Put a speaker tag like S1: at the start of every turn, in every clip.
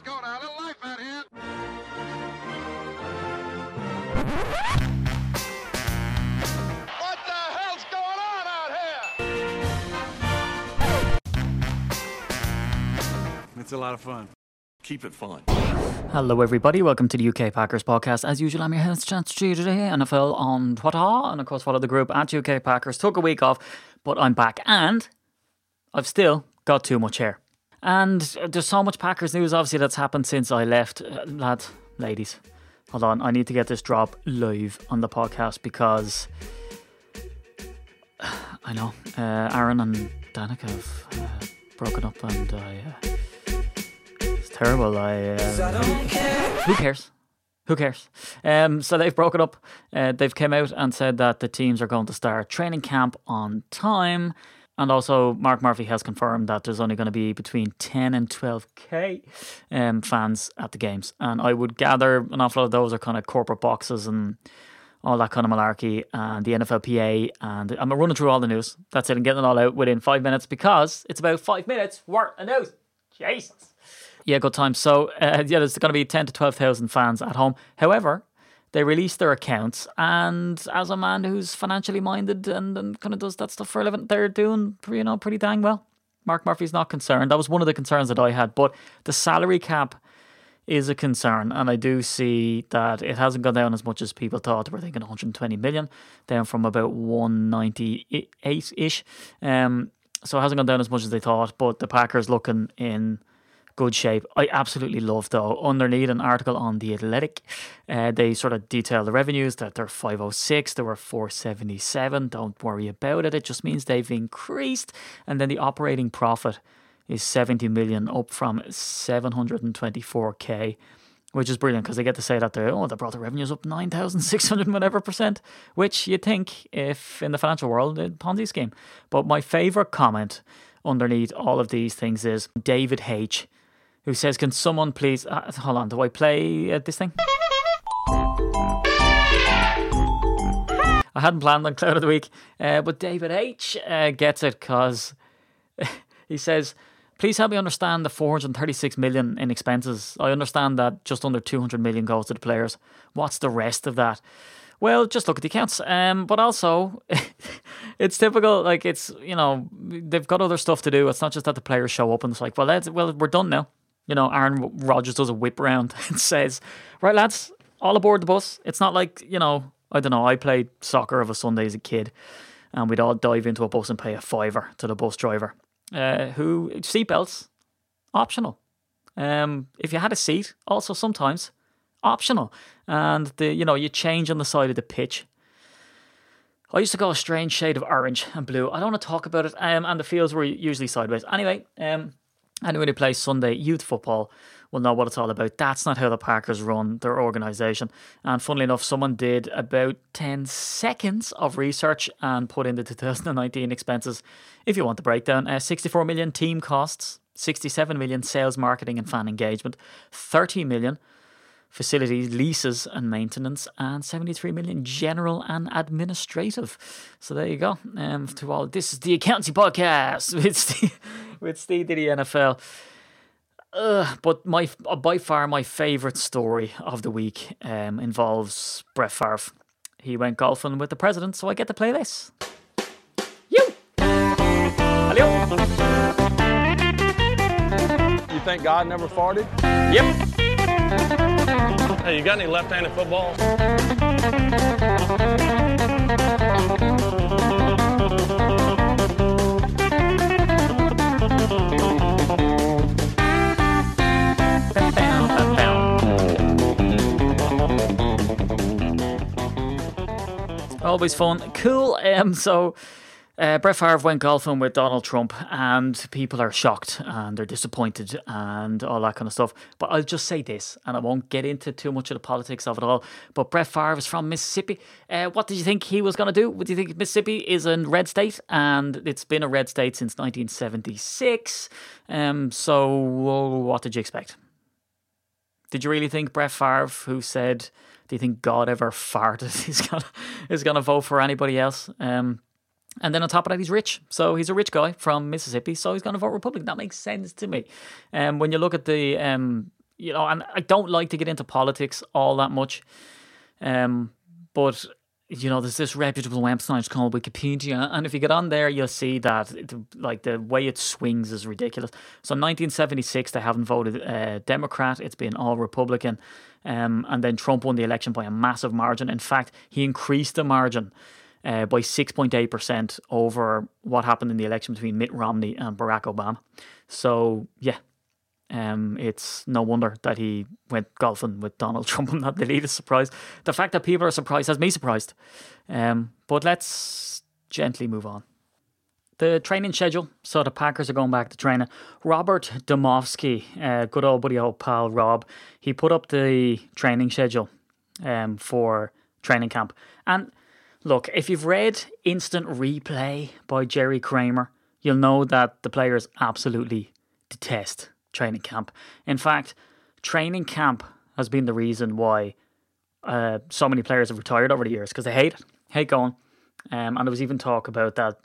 S1: Let's go now. A little life out here. What the hell's going on out here?
S2: It's a lot of fun. Keep it fun.
S3: Hello, everybody. Welcome to the UK Packers podcast. As usual, I'm your host, Chance G today, NFL on Twitter, and of course, follow the group at UK Packers. Took a week off, but I'm back, and I've still got too much hair. And there's so much Packers news, obviously, that's happened since I left. Uh, lads, ladies, hold on. I need to get this drop live on the podcast because I know uh, Aaron and Danica have uh, broken up, and I. Uh, it's terrible. I. Uh, who cares? Who cares? Um, so they've broken up. Uh, they've come out and said that the teams are going to start training camp on time. And also, Mark Murphy has confirmed that there's only going to be between 10 and 12k um, fans at the games. And I would gather an awful lot of those are kind of corporate boxes and all that kind of malarkey and the NFLPA. And I'm running through all the news. That's it. I'm getting it all out within five minutes because it's about five minutes worth of news. Jesus. Yeah, good time. So, uh, yeah, there's going to be 10 to 12,000 fans at home. However, they release their accounts, and as a man who's financially minded and, and kind of does that stuff for a living, they're doing, you know, pretty dang well. Mark Murphy's not concerned. That was one of the concerns that I had, but the salary cap is a concern, and I do see that it hasn't gone down as much as people thought. We're thinking 120 million, down from about 198 ish. Um, so it hasn't gone down as much as they thought, but the Packers looking in good shape. I absolutely love though. Underneath an article on the Athletic, uh, they sort of detail the revenues that they're 506, they were 477. Don't worry about it. It just means they've increased, and then the operating profit is 70 million, up from 724k. Which is brilliant because they get to say that they oh they brought the revenues up nine thousand six hundred whatever percent, which you'd think if in the financial world a Ponzi scheme. But my favorite comment underneath all of these things is David H who says, Can someone please. Uh, hold on, do I play uh, this thing? I hadn't planned on Cloud of the Week, uh, but David H uh, gets it because he says, Please help me understand the 436 million in expenses. I understand that just under 200 million goes to the players. What's the rest of that? Well, just look at the accounts. Um, but also, it's typical. Like it's you know they've got other stuff to do. It's not just that the players show up and it's like, well, let's, well, we're done now. You know, Aaron Rodgers does a whip around and says, "Right, lads, all aboard the bus." It's not like you know, I don't know. I played soccer of a Sunday as a kid, and we'd all dive into a bus and pay a fiver to the bus driver, uh, who seatbelts optional. Um, if you had a seat, also sometimes optional, and the you know you change on the side of the pitch. I used to go a strange shade of orange and blue. I don't want to talk about it. Um, and the fields were usually sideways. Anyway, um, anyone who plays Sunday youth football will know what it's all about. That's not how the Packers run their organisation. And funnily enough, someone did about 10 seconds of research and put in the 2019 expenses. If you want the breakdown, uh, 64 million team costs, 67 million sales, marketing, and fan engagement, 30 million facilities, leases, and maintenance, and 73 million general and administrative. So there you go. Um, to all this is the accountancy podcast with Steve, with Steve Diddy NFL. Uh, but my by far my favorite story of the week um, involves Brett Favre. He went golfing with the president, so I get to play this. You. Hello.
S4: You think God never farted?
S3: Yep.
S4: Hey, you got any left-handed footballs?
S3: Always fun, cool. Um, so uh, Brett Favre went golfing with Donald Trump, and people are shocked and they're disappointed and all that kind of stuff. But I'll just say this, and I won't get into too much of the politics of it all. But Brett Favre is from Mississippi. Uh, what did you think he was going to do? What do you think Mississippi is a red state, and it's been a red state since 1976? Um, so what did you expect? Did you really think Brett Favre, who said, "Do you think God ever farted?" is is gonna vote for anybody else? Um, and then on top of that, he's rich. So he's a rich guy from Mississippi. So he's going to vote Republican. That makes sense to me. And um, when you look at the um, you know, and I don't like to get into politics all that much. Um, but you know, there's this reputable website called Wikipedia, and if you get on there, you'll see that it, like the way it swings is ridiculous. So, 1976, they haven't voted uh, Democrat; it's been all Republican, um, and then Trump won the election by a massive margin. In fact, he increased the margin uh, by 6.8% over what happened in the election between Mitt Romney and Barack Obama. So, yeah, um, it's no wonder that he went golfing with Donald Trump. I'm not the least surprised. The fact that people are surprised has me surprised. Um, but let's gently move on. The training schedule. So the Packers are going back to training. Robert Demovsky, uh, good old buddy, old pal Rob, he put up the training schedule um, for training camp. And look, if you've read Instant Replay by Jerry Kramer, you'll know that the players absolutely detest training camp. In fact, training camp has been the reason why uh, so many players have retired over the years because they hate it, hate going. Um, and there was even talk about that,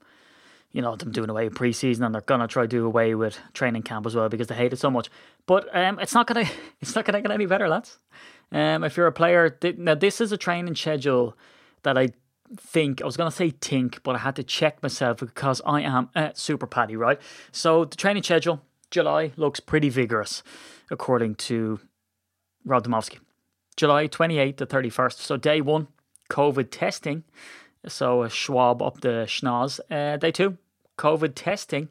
S3: you know, them doing away with preseason and they're gonna try to do away with training camp as well because they hate it so much. But um, it's not gonna, it's not gonna get any better, lads. Um, if you're a player, th- now this is a training schedule that I think I was going to say think, but I had to check myself because I am a super paddy, right? So the training schedule July looks pretty vigorous, according to Rob Demovsky. July 28th to 31st. So day one, COVID testing. So a Schwab up the schnoz. Uh, day two, COVID testing.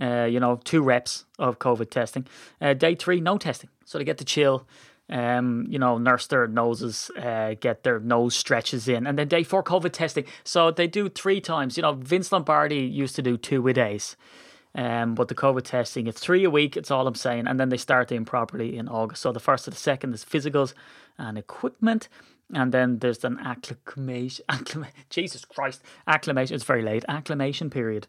S3: Uh, you know, two reps of COVID testing. Uh, day three, no testing. So they get to chill. Um, you know, nurse their noses, uh, get their nose stretches in, and then day four COVID testing. So they do three times. You know, Vince Lombardi used to do two a days. Um, but the COVID testing, it's three a week, it's all I'm saying. And then they start in properly in August. So the first to the second is physicals and equipment. And then there's an acclimation, acclim- Jesus Christ, acclimation, it's very late, acclimation period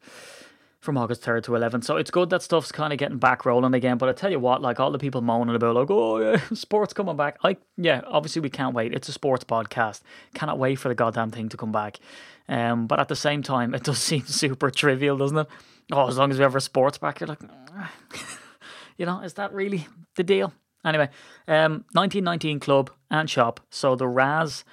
S3: from August 3rd to 11th. So it's good that stuff's kind of getting back rolling again. But I tell you what, like all the people moaning about, like, oh, yeah, sports coming back. Like, yeah, obviously we can't wait. It's a sports podcast. Cannot wait for the goddamn thing to come back. Um, but at the same time, it does seem super trivial, doesn't it? oh, as long as we have our sports back, you're like, you know, is that really the deal? Anyway, um, 1919 Club and Shop. So the Raz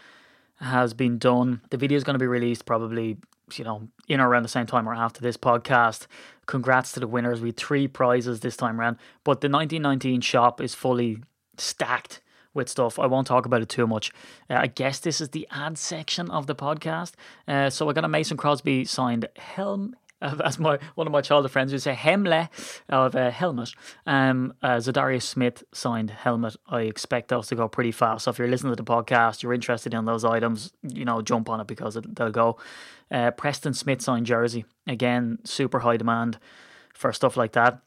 S3: has been done. The video is going to be released probably, you know, in or around the same time or after this podcast. Congrats to the winners. We had three prizes this time around. But the 1919 shop is fully stacked with stuff. I won't talk about it too much. Uh, I guess this is the ad section of the podcast. Uh, so I got a Mason Crosby signed Helm as my one of my childhood friends would say, Hemle of a uh, helmet. Um, uh, Za'Darius Smith signed helmet. I expect those to go pretty fast. So if you're listening to the podcast, you're interested in those items, you know, jump on it because it, they'll go. Uh, Preston Smith signed jersey. Again, super high demand for stuff like that.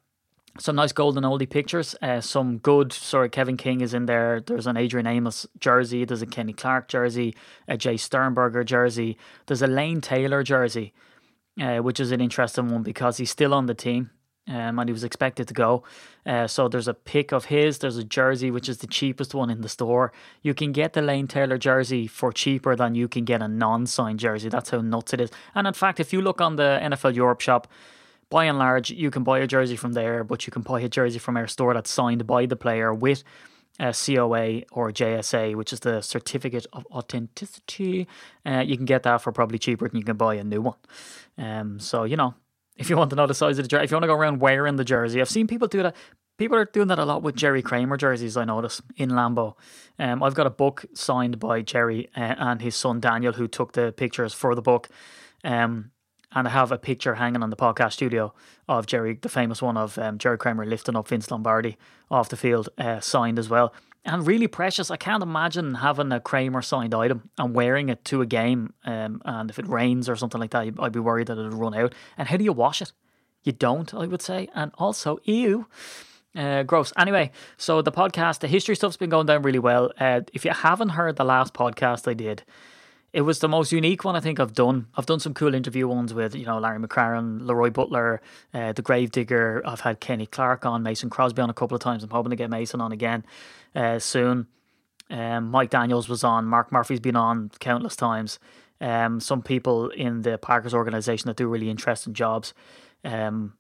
S3: Some nice golden oldie pictures. Uh, some good. Sorry, Kevin King is in there. There's an Adrian Amos jersey. There's a Kenny Clark jersey. A Jace Sternberger jersey. There's a Lane Taylor jersey uh, which is an interesting one because he's still on the team. Um, and he was expected to go. Uh, so there's a pick of his. There's a jersey, which is the cheapest one in the store. You can get the Lane Taylor jersey for cheaper than you can get a non-signed jersey. That's how nuts it is. And in fact, if you look on the NFL Europe shop, by and large, you can buy a jersey from there, but you can buy a jersey from our store that's signed by the player with a COA or JSA, which is the Certificate of Authenticity. Uh, you can get that for probably cheaper than you can buy a new one. Um, so you know, if you want to know the size of the jersey, if you want to go around wearing the jersey, I've seen people do that. People are doing that a lot with Jerry Kramer jerseys. I notice in Lambeau. Um, I've got a book signed by Jerry uh, and his son Daniel, who took the pictures for the book. Um, and I have a picture hanging on the podcast studio of Jerry, the famous one of um, Jerry Kramer lifting up Vince Lombardi off the field, uh, signed as well. And really precious. I can't imagine having a Kramer signed item and wearing it to a game. Um, and if it rains or something like that, I'd be worried that it'd run out. And how do you wash it? You don't, I would say. And also, ew. Uh, gross. Anyway, so the podcast, the history stuff's been going down really well. Uh, if you haven't heard the last podcast I did, it was the most unique one I think I've done. I've done some cool interview ones with, you know, Larry McCarren, Leroy Butler, uh, The Gravedigger. I've had Kenny Clark on, Mason Crosby on a couple of times. I'm hoping to get Mason on again uh, soon. Um, Mike Daniels was on. Mark Murphy's been on countless times. Um, some people in the Packers organization that do really interesting jobs. Um,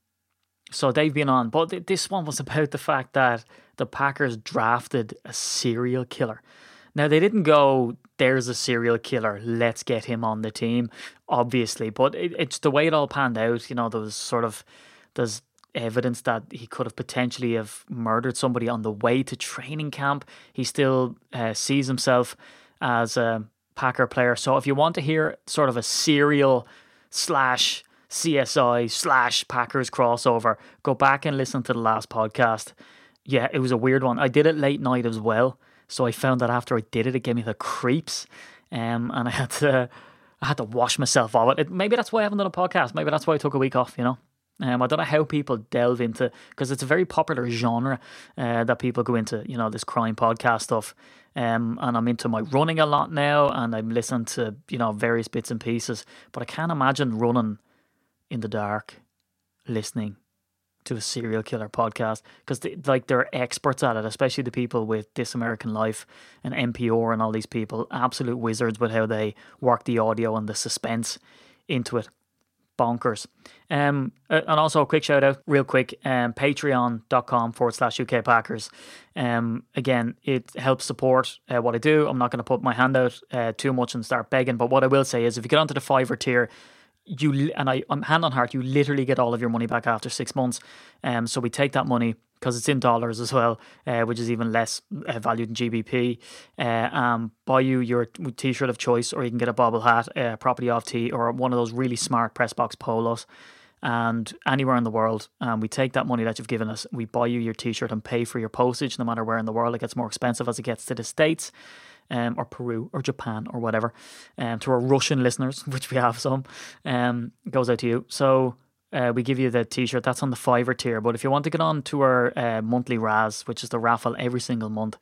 S3: so they've been on, but th- this one was about the fact that the Packers drafted a serial killer. Now they didn't go, "There's a serial killer, let's get him on the team," obviously, but it, it's the way it all panned out. You know, there was sort of there's evidence that he could have potentially have murdered somebody on the way to training camp. He still uh, sees himself as a Packer player. So if you want to hear sort of a serial slash CSI slash Packers crossover, go back and listen to the last podcast. Yeah, it was a weird one. I did it late night as well, so I found that after I did it, it gave me the creeps, um, and I had to, I had to wash myself of it. it. Maybe that's why I haven't done a podcast. Maybe that's why I took a week off. You know. Um, I don't know how people delve into because it's a very popular genre uh, that people go into. You know, this crime podcast stuff. Um, and I'm into my running a lot now, and I'm listening to you know various bits and pieces. But I can't imagine running in the dark, listening to a serial killer podcast because they, like they're experts at it, especially the people with This American Life and NPR and all these people, absolute wizards with how they work the audio and the suspense into it. Bonkers. Um, and also a quick shout out, real quick, um, patreon.com forward slash UK Packers. Um, again, it helps support uh, what I do. I'm not going to put my hand out uh, too much and start begging, but what I will say is if you get onto the fiver tier, you and I, I'm hand on heart, you literally get all of your money back after six months. Um, so we take that money because it's in dollars as well, uh, which is even less uh, valued in GBP. Uh, um, buy you your t-shirt of choice, or you can get a bobble hat, uh, property off tee, or one of those really smart press box polos. And anywhere in the world, um, we take that money that you've given us, we buy you your t-shirt and pay for your postage, no matter where in the world. It gets more expensive as it gets to the states um, or Peru or Japan or whatever, um, to our Russian listeners, which we have some, um, goes out to you. So uh, we give you the t-shirt that's on the fiver tier. But if you want to get on to our uh, monthly Raz, which is the raffle every single month,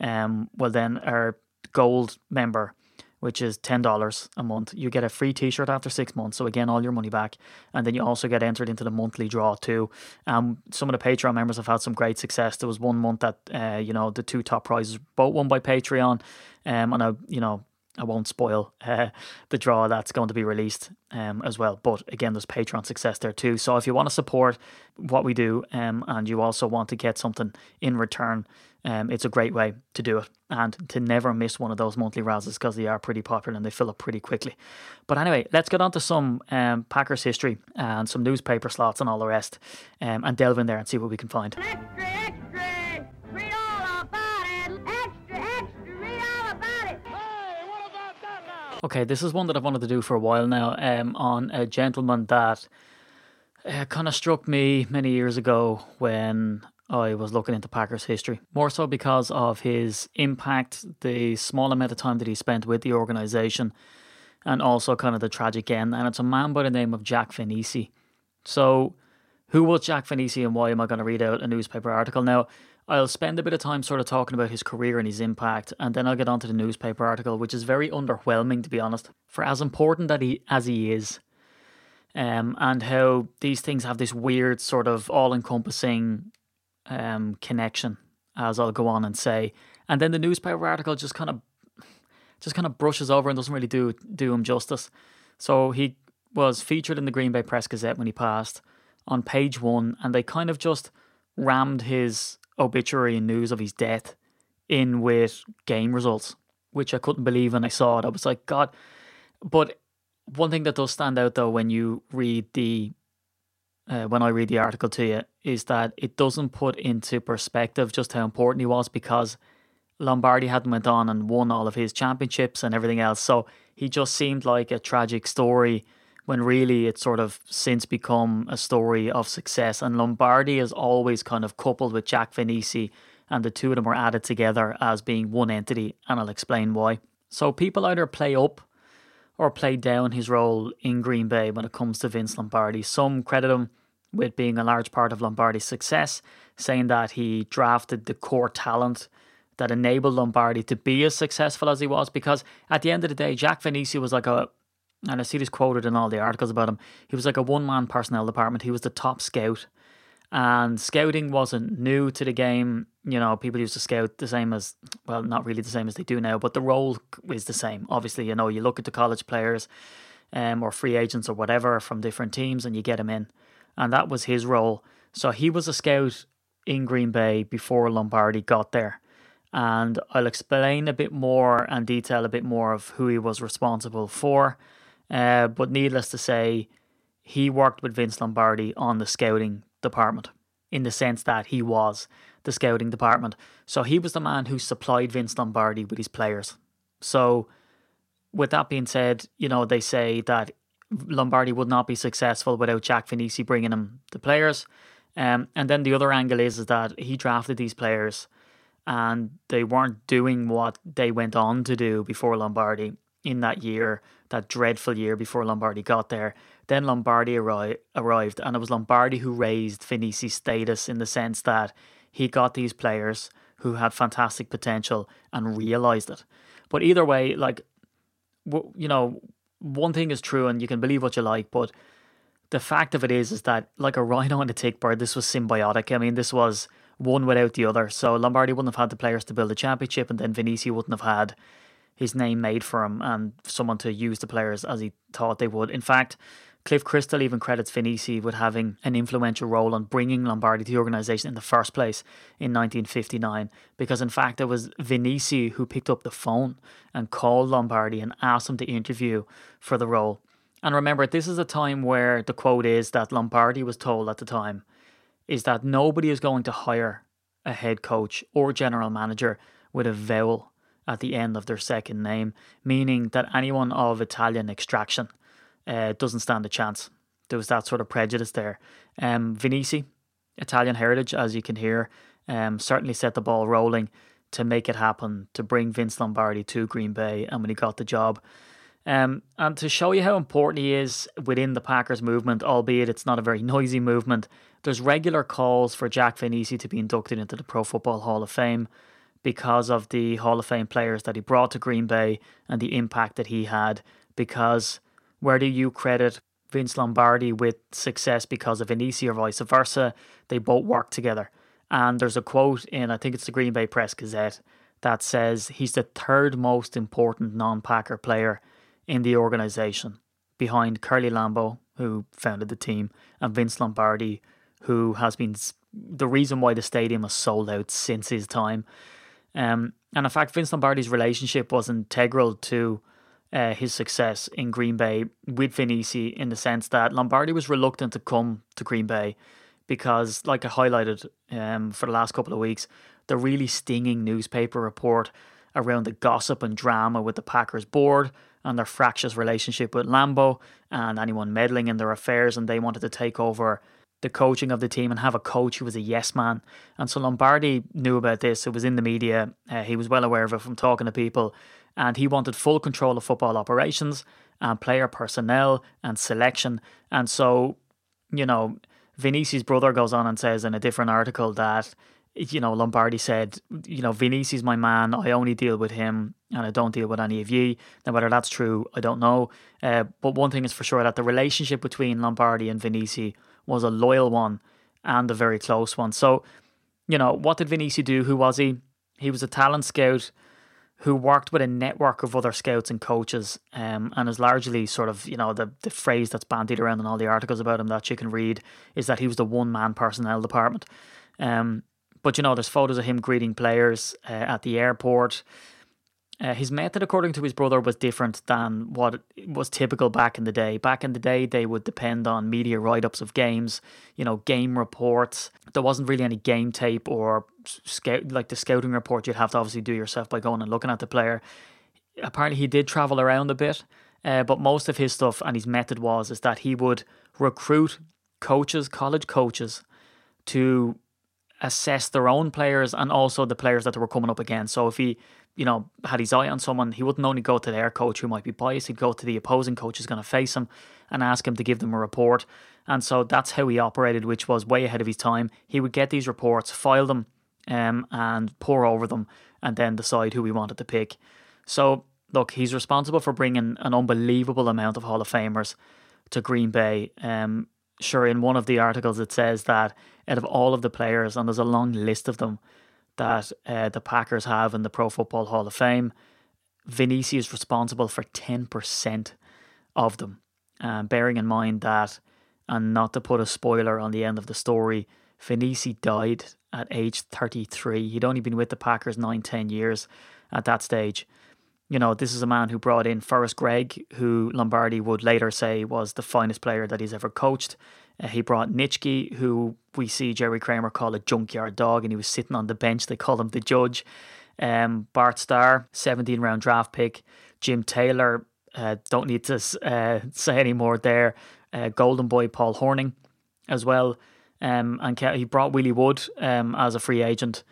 S3: um, well then our gold member which is $10 a month. You get a free t shirt after six months. So, again, all your money back. And then you also get entered into the monthly draw, too. Um, some of the Patreon members have had some great success. There was one month that, uh, you know, the two top prizes both won by Patreon. Um, and I, you know, I won't spoil uh, the draw that's going to be released um, as well. But again, there's Patreon success there too. So if you want to support what we do um, and you also want to get something in return, um, it's a great way to do it and to never miss one of those monthly Razzies because they are pretty popular and they fill up pretty quickly. But anyway, let's get on to some um, Packers history and some newspaper slots and all the rest um, and delve in there and see what we can find. Okay, this is one that I've wanted to do for a while now um, on a gentleman that uh, kind of struck me many years ago when I was looking into Packers history. More so because of his impact, the small amount of time that he spent with the organisation, and also kind of the tragic end. And it's a man by the name of Jack Vainisi. So, who was Jack Vainisi and why am I going to read out a newspaper article? Now, I'll spend a bit of time sort of talking about his career and his impact, and then I'll get onto the newspaper article, which is very underwhelming to be honest. For as important that he as he is, um, and how these things have this weird sort of all-encompassing um, connection, as I'll go on and say, and then the newspaper article just kind of just kind of brushes over and doesn't really do do him justice. So he was featured in the Green Bay Press Gazette when he passed on page one, and they kind of just rammed his obituary news of his death in with game results, which I couldn't believe when I saw it. I was like, God. But one thing that does stand out though when you read the uh, when I read the article to you is that it doesn't put into perspective just how important he was because Lombardi hadn't went on and won all of his championships and everything else. So he just seemed like a tragic story when really it's sort of since become a story of success. And Lombardi is always kind of coupled with Jack Vainisi, and the two of them were added together as being one entity, and I'll explain why. So people either play up or play down his role in Green Bay when it comes to Vince Lombardi. Some credit him with being a large part of Lombardi's success, saying that he drafted the core talent that enabled Lombardi to be as successful as he was. Because at the end of the day, Jack Vainisi was like a, and I see this quoted in all the articles about him, he was like a one man personnel department. He was the top scout. And scouting wasn't new to the game. You know, people used to scout the same as, well, not really the same as they do now, but the role is the same. Obviously, you know, you look at the college players um, or free agents or whatever from different teams and you get them in. And that was his role. So he was a scout in Green Bay before Lombardi got there. And I'll explain a bit more and detail a bit more of who he was responsible for. Uh, but needless to say, he worked with Vince Lombardi on the scouting department in the sense that he was the scouting department. So he was the man who supplied Vince Lombardi with his players. So, with that being said, you know, they say that Lombardi would not be successful without Jack Vainisi bringing him the players. Um, and then the other angle is, is that he drafted these players and they weren't doing what they went on to do before Lombardi in that year, that dreadful year before Lombardi got there. Then Lombardi arri- arrived, and it was Lombardi who raised Vainisi's status in the sense that he got these players who had fantastic potential and realized it. But either way, like, you know, one thing is true, and you can believe what you like, but the fact of it is, is that like a rhino and a tick bird, this was symbiotic. I mean, this was one without the other. So Lombardi wouldn't have had the players to build a championship, and then Vainisi wouldn't have had his name made for him and someone to use the players as he thought they would. In fact, Cliff Christl even credits Vainisi with having an influential role on bringing Lombardi to the organisation in the first place in 1959, because in fact it was Vainisi who picked up the phone and called Lombardi and asked him to interview for the role. And remember, this is a time where the quote is that Lombardi was told at the time is that nobody is going to hire a head coach or general manager with a vowel at the end of their second name, meaning that anyone of Italian extraction uh, doesn't stand a chance. There was that sort of prejudice there. Um, Vainisi, Italian heritage, as you can hear, um, certainly set the ball rolling to make it happen, to bring Vince Lombardi to Green Bay. And when he got the job, um, and to show you how important he is within the Packers movement, albeit it's not a very noisy movement, there's regular calls for Jack Vainisi to be inducted into the Pro Football Hall of Fame because of the Hall of Fame players that he brought to Green Bay and the impact that he had. Because where do you credit Vince Lombardi with success because of Vainisi or vice versa? They both work together. And there's a quote in, I think it's the Green Bay Press Gazette, that says he's the third most important non Packer player in the organization behind Curly Lambeau, who founded the team, and Vince Lombardi, who has been the reason why the stadium has sold out since his time. Um, and in fact, Vince Lombardi's relationship was integral to uh, his success in Green Bay with Vainisi in the sense that Lombardi was reluctant to come to Green Bay because, like I highlighted um, for the last couple of weeks, the really stinging newspaper report around the gossip and drama with the Packers board and their fractious relationship with Lambeau and anyone meddling in their affairs, and they wanted to take over the coaching of the team and have a coach who was a yes man. And so Lombardi knew about this. It was in the media. Uh, he was well aware of it from talking to people. And he wanted full control of football operations and player personnel and selection. And so, you know, Vainisi's brother goes on and says in a different article that you know, Lombardi said, you know, Vainisi's my man. I only deal with him and I don't deal with any of you. Now, whether that's true, I don't know. Uh, but one thing is for sure that the relationship between Lombardi and Vainisi was a loyal one and a very close one. So, you know, what did Vainisi do? Who was he? He was a talent scout who worked with a network of other scouts and coaches um, and is largely sort of, you know, the, the phrase that's bandied around in all the articles about him that you can read is that he was the one man personnel department. Um, but you know, there's photos of him greeting players uh, at the airport. Uh, his method, according to his brother, was different than what was typical back in the day. Back in the day, they would depend on media write ups of games, you know, game reports. There wasn't really any game tape or scout, like the scouting report you'd have to obviously do yourself by going and looking at the player. Apparently, he did travel around a bit, uh, but most of his stuff and his method was is that he would recruit coaches, college coaches, to assess their own players and also the players that they were coming up against. So if he, you know, had his eye on someone, he wouldn't only go to their coach who might be biased, he'd go to the opposing coach who's going to face him and ask him to give them a report. And so that's how he operated, which was way ahead of his time. He would get these reports, file them, um, and pour over them, and then decide who he wanted to pick. So look, he's responsible for bringing an unbelievable amount of Hall of Famers to Green Bay. Um, sure, in one of the articles it says that out of all of the players, and there's a long list of them that uh, the Packers have in the Pro Football Hall of Fame, Vainisi is responsible for 10% of them. Um, bearing in mind that And not to put a spoiler on the end of the story, Vainisi died at age 33. He'd only been with the Packers nine, 10 years at that stage. You know, this is a man who brought in Forrest Gregg, who Lombardi would later say was the finest player that he's ever coached. Uh, he brought Nitschke, who we see Jerry Kramer call a junkyard dog, and he was sitting on the bench. They called him the judge. Um, Bart Starr, 17 round draft pick. Jim Taylor, uh, don't need to uh, say any more there. Uh, Golden Boy Paul Hornung as well. Um, and he brought Willie Wood um, as a free agent.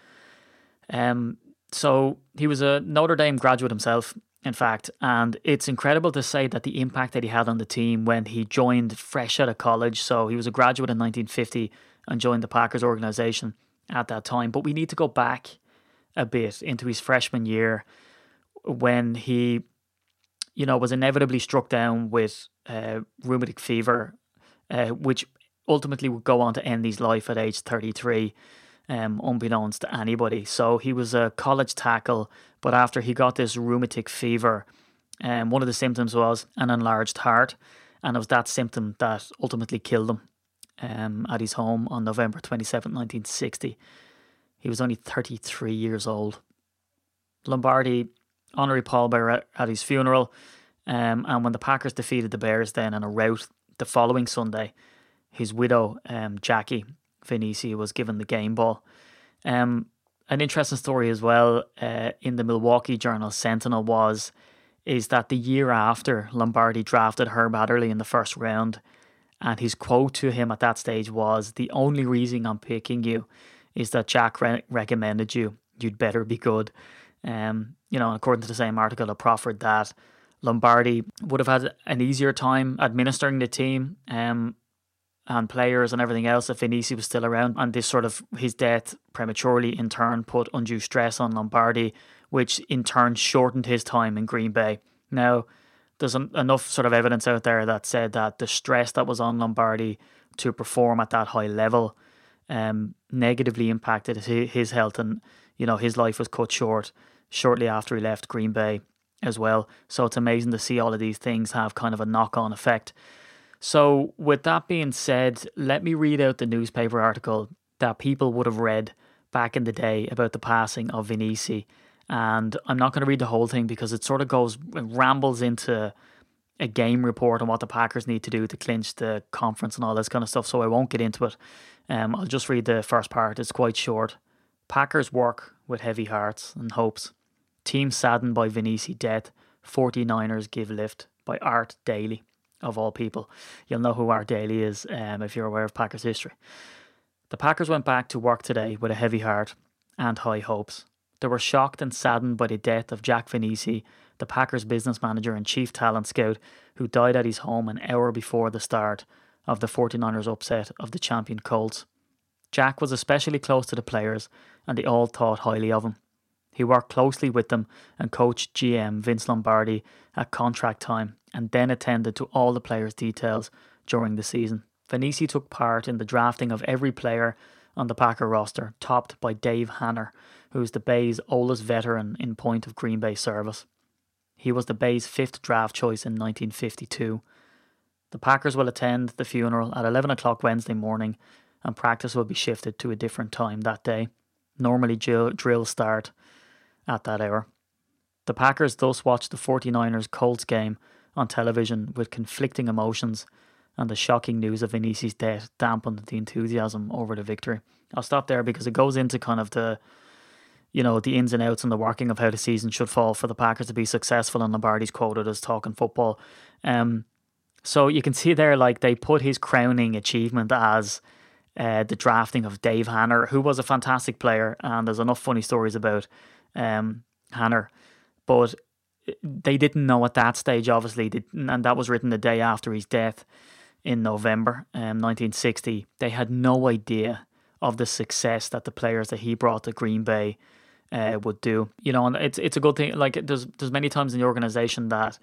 S3: Um, so he was a Notre Dame graduate himself, in fact, and it's incredible to say that the impact that he had on the team when he joined fresh out of college. So he was a graduate in 1950 and joined the Packers organization at that time. But we need to go back a bit into his freshman year when he, you know, was inevitably struck down with uh, rheumatic fever, uh, which ultimately would go on to end his life at age 33 um, unbeknownst to anybody. So he was a college tackle, but after he got this rheumatic fever, um, one of the symptoms was an enlarged heart, and it was that symptom that ultimately killed him um, at his home on November 27, 1960. He was only 33 years old. Lombardi honorary pallbearer at his funeral, um, and when the Packers defeated the Bears then in a rout the following Sunday, his widow, um, Jackie, Vainisi was given the game ball. Um, an interesting story as well uh, in the Milwaukee Journal Sentinel was is that the year after Lombardi drafted Herb Adderley in the first round, and his quote to him at that stage was, "The only reason I'm picking you is that Jack re- recommended you. You'd better be good." Um, you know, according to the same article, it proffered that Lombardi would have had an easier time administering the team. Um, and players and everything else if Vainisi was still around. And this sort of his death prematurely in turn put undue stress on Lombardi, which in turn shortened his time in Green Bay. Now, there's an, enough sort of evidence out there that said that the stress that was on Lombardi to perform at that high level um, negatively impacted his, his health, and you know his life was cut short shortly after he left Green Bay as well. So it's amazing to see all of these things have kind of a knock on effect. So, with that being said, let me read out the newspaper article that people would have read back in the day about the passing of Vainisi. And I'm not going to read the whole thing because it sort of goes, rambles into a game report on what the Packers need to do to clinch the conference and all this kind of stuff. So I won't get into it. Um, I'll just read the first part. It's quite short. Packers work with heavy hearts and hopes. Team saddened by Vainisi death. 49ers give lift by Art Daley of all people. You'll know who Art Daley is um, if you're aware of Packers history. The Packers went back to work today with a heavy heart and high hopes. They were shocked and saddened by the death of Jack Vainisi, the Packers business manager and chief talent scout, who died at his home an hour before the start of the 49ers upset of the champion Colts. Jack was especially close to the players, and they all thought highly of him. He worked closely with them and coached GM Vince Lombardi at contract time and then attended to all the players' details during the season. Vainisi took part in the drafting of every player on the Packer roster, topped by Dave Hanner, who is the Bay's oldest veteran in point of Green Bay service. He was the Bay's fifth draft choice in 1952. The Packers will attend the funeral at 11 o'clock Wednesday morning, and practice will be shifted to a different time that day. Normally, drill start at that hour. The Packers thus watched the 49ers Colts game on television with conflicting emotions, and the shocking news of Vainisi's death dampened the enthusiasm over the victory. I'll stop there because it goes into kind of the you know, the ins and outs and the working of how the season should fall for the Packers to be successful, and Lombardi's quoted as talking football. Um, so you can see there, like they put his crowning achievement as uh, the drafting of Dave Hanner, who was a fantastic player, and there's enough funny stories about um, Hanner, but they didn't know at that stage, obviously, and that was written the day after his death in November um, 1960. They had no idea of the success that the players that he brought to Green Bay uh, would do. You know, and it's it's a good thing. Like there's there's many times in the organization that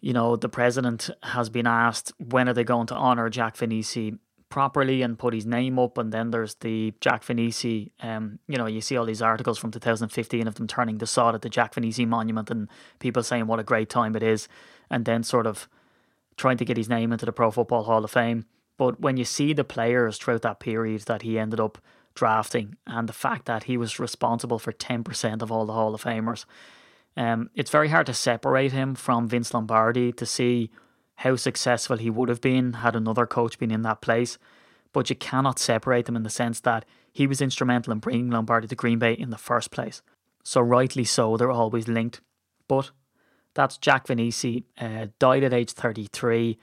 S3: you know the president has been asked when are they going to honor Jack Vainisi properly and put his name up. And then there's the Jack Vainisi. Um, you know, you see all these articles from 2015 of them turning the sod at the Jack Vainisi monument and people saying what a great time it is, and then sort of trying to get his name into the Pro Football Hall of Fame. But when you see the players throughout that period that he ended up drafting and the fact that he was responsible for 10% of all the Hall of Famers, um, it's very hard to separate him from Vince Lombardi to see how successful he would have been had another coach been in that place. But you cannot separate them in the sense that he was instrumental in bringing Lombardi to Green Bay in the first place. So, rightly so, they're always linked. But that's Jack Vainisi, uh, died at age 33.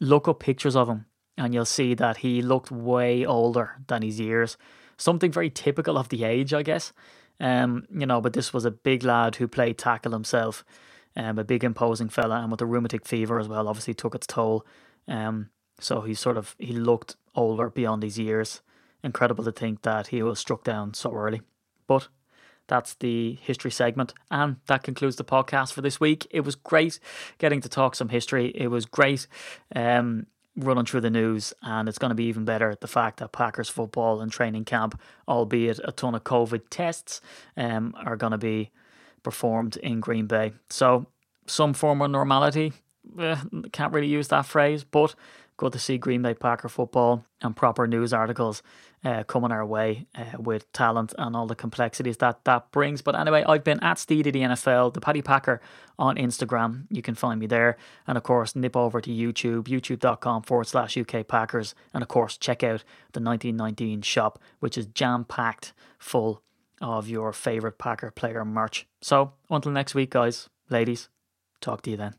S3: Look up pictures of him and you'll see that he looked way older than his years. Something very typical of the age, I guess. Um, you know, but this was a big lad who played tackle himself, um, a big imposing fella, and with the rheumatic fever as well, obviously took its toll. Um, so he sort of he looked older beyond his years. Incredible to think that he was struck down so early. But that's the history segment. And that concludes the podcast for this week. It was great getting to talk some history. It was great um, running through the news. And it's going to be even better the fact that Packers football and training camp, albeit a ton of COVID tests, um, are going to be performed in Green Bay. So, some form of normality. Eh, can't really use that phrase, but good to see Green Bay Packer football and proper news articles uh, coming our way uh, with talent and all the complexities that that brings. But anyway, I've been at Steedy the NFL, the Paddy Packer on Instagram. You can find me there. And of course, nip over to YouTube, youtube.com forward slash UK Packers. And of course, check out the 1919 shop, which is jam packed full of your favourite Packer player merch. So until next week, guys, ladies, talk to you then.